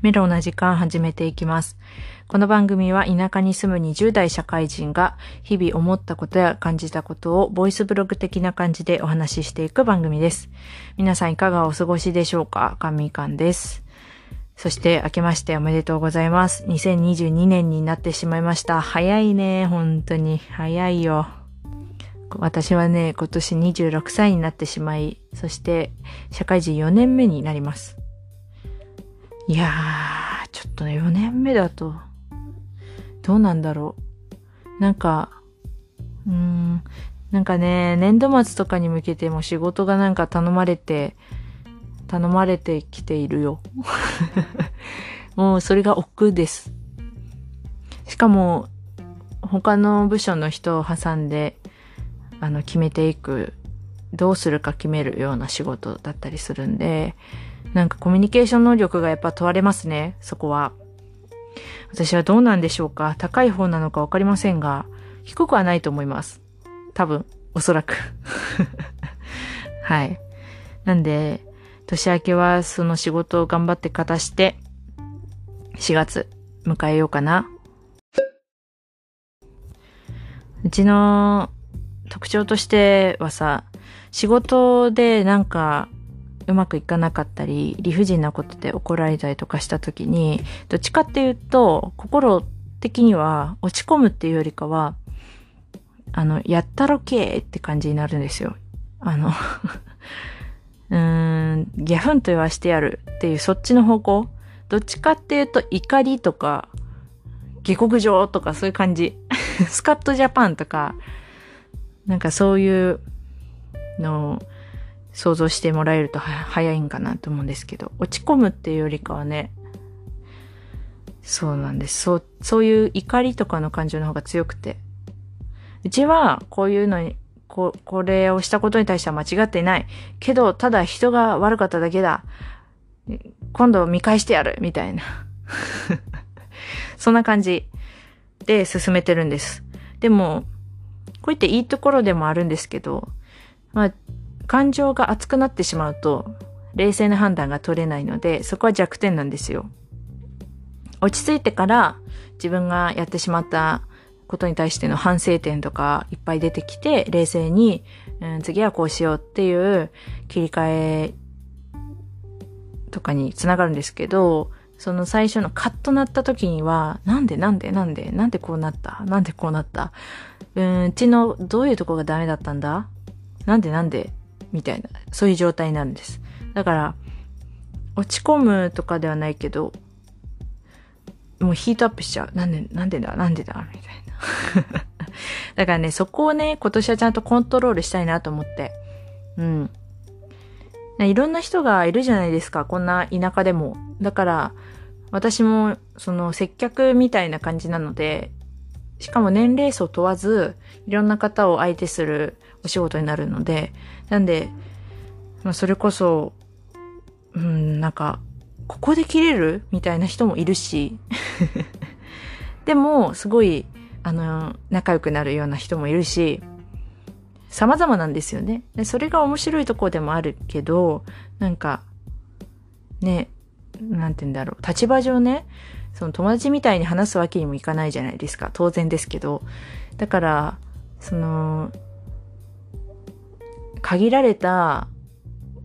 メロな時間始めていきます。この番組は田舎に住む20代社会人が日々思ったことや感じたことをボイスブログ的な感じでお話ししていく番組です。皆さんいかがお過ごしでしょうか？神官です。そして明けましておめでとうございます。2022年になってしまいました。早いね、本当に。早いよ。私はね、今年26歳になってしまい、そして社会人4年目になります。いやー、ちょっとね、4年目だと、どうなんだろう。なんか、うーん、なんかね、年度末とかに向けても仕事がなんか頼まれて、頼まれてきているよ。もうそれが億劫です。しかも、他の部署の人を挟んで、あの、決めていく、どうするか決めるような仕事だったりするんで、なんかコミュニケーション能力がやっぱ問われますね、そこは。私はどうなんでしょうか高い方なのかわかりませんが、低くはないと思います。多分、おそらく。はい。なんで、年明けはその仕事を頑張って片して、4月迎えようかな。うちの特徴としてはさ、仕事でなんかうまくいかなかったり、理不尽なことで怒られたりとかした時に、どっちかっていうと、心的には落ち込むっていうよりかは、あの、やったろけーって感じになるんですよ。あの うーん、ギャフンと言わしてやるっていうそっちの方向どっちかっていうと怒りとか、下克上とかそういう感じ。スカットジャパンとか、なんかそういうのを想像してもらえると早いんかなと思うんですけど、落ち込むっていうよりかはね、そうなんです。そう、そういう怒りとかの感情の方が強くて。うちはこういうのに、ここれをしたことに対しては間違ってない。けど、ただ人が悪かっただけだ。今度見返してやるみたいな。そんな感じで進めてるんです。でも、こういっていいところでもあるんですけど、まあ、感情が熱くなってしまうと、冷静な判断が取れないので、そこは弱点なんですよ。落ち着いてから自分がやってしまったことに対しての反省点とかいっぱい出てきて、冷静に、うん、次はこうしようっていう切り替えとかにつながるんですけど、その最初のカッとなった時には、なんでなんでなんでなんでこうなったなんでこうなったうん、うちのどういうとこがダメだったんだなんでなんでみたいな、そういう状態なんです。だから、落ち込むとかではないけど、もうヒートアップしちゃう。なんで、なんでだ？なんでだ？みたいな。だからね、そこをね、今年はちゃんとコントロールしたいなと思って。うん。いろんな人がいるじゃないですか、こんな田舎でも。だから、私も、その、接客みたいな感じなので、しかも年齢層問わず、いろんな方を相手するお仕事になるので、なんで、まあ、それこそ、うん、なんか、ここで切れるみたいな人もいるし、でも、すごい、あの、仲良くなるような人もいるし、様々なんですよね。でそれが面白いとこでもあるけど、なんか、ね、なんて言うんだろう、立場上ね、その友達みたいに話すわけにもいかないじゃないですか。当然ですけど。だから、その、限られた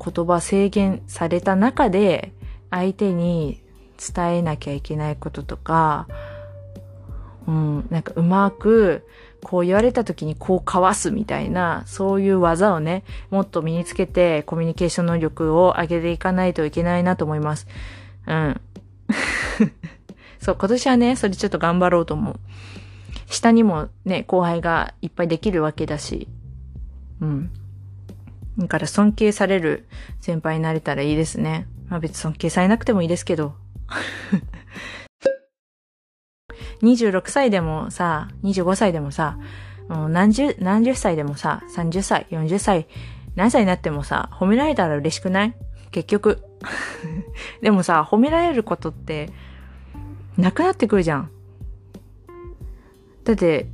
言葉制限された中で相手に伝えなきゃいけないこととか、うん、なんかうまくこう言われた時にこうかわすみたいな、そういう技をね、もっと身につけてコミュニケーション能力を上げていかないといけないなと思います。うん。そう、今年はね、それちょっと頑張ろうと思う。下にもね、後輩がいっぱいできるわけだし。うん。だから尊敬される先輩になれたらいいですね。まあ別に尊敬されなくてもいいですけど。26歳でもさ、25歳でもさ、もう何十、何十歳でもさ、30歳、40歳、何歳になってもさ、褒められたら嬉しくない？結局。でもさ、褒められることって、なくなってくるじゃん。だって、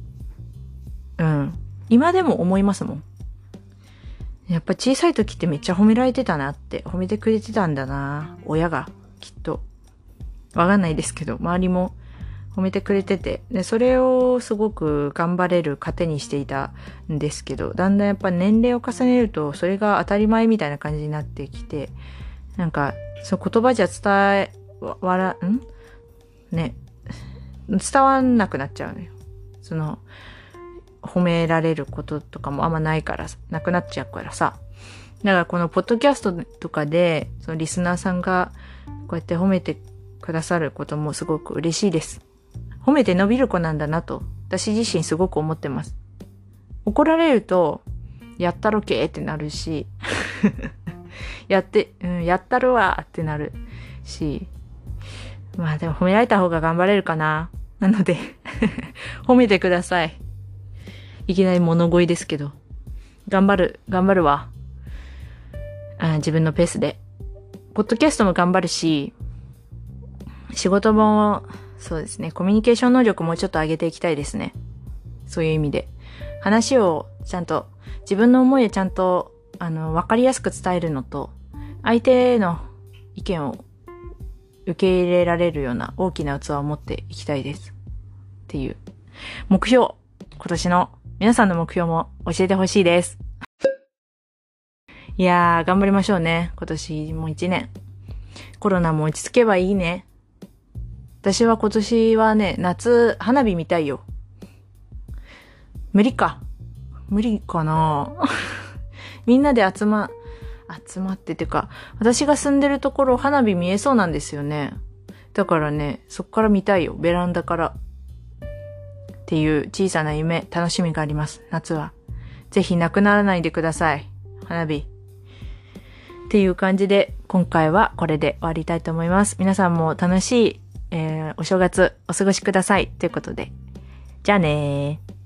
うん。今でも思いますもん。やっぱ小さい時ってめっちゃ褒められてたなって、褒めてくれてたんだな。親が、きっと。わかんないですけど、周りも褒めてくれてて、で、それをすごく頑張れる糧にしていたんですけど、だんだんやっぱ年齢を重ねると、それが当たり前みたいな感じになってきて、なんか、そう言葉じゃ伝え、わら、ん？ね、伝わんなくなっちゃうのよ。その、褒められることとかもあんまないから、なくなっちゃうからさ。だからこのポッドキャストとかで、そのリスナーさんがこうやって褒めてくださることもすごく嬉しいです。褒めて伸びる子なんだなと、私自身すごく思ってます。怒られると、やったろけってなるし、やって、うん、やったるわってなるし、まあでも褒められた方が頑張れるかな。なので 褒めてください。いきなり物乞いですけど。頑張る、頑張るわ。あ自分のペースで。ポッドキャストも頑張るし、仕事も、そうですね、コミュニケーション能力もうちょっと上げていきたいですね。そういう意味で。話をちゃんと、自分の思いをちゃんと、あの、わかりやすく伝えるのと、相手への意見を受け入れられるような大きな器を持っていきたいです。っていう目標。今年の皆さんの目標も教えてほしいです。いやー、頑張りましょうね。今年も一年。コロナも落ち着けばいいね。私は今年はね、夏、花火見たいよ。無理か。無理かな みんなで集ま、集まっててか、私が住んでるところ花火見えそうなんですよね。だからね、そっから見たいよ。ベランダから。っていう小さな夢、楽しみがあります。夏は。ぜひなくならないでください。花火。っていう感じで、今回はこれで終わりたいと思います。皆さんも楽しい、えー、お正月お過ごしください。ということで。じゃあねー。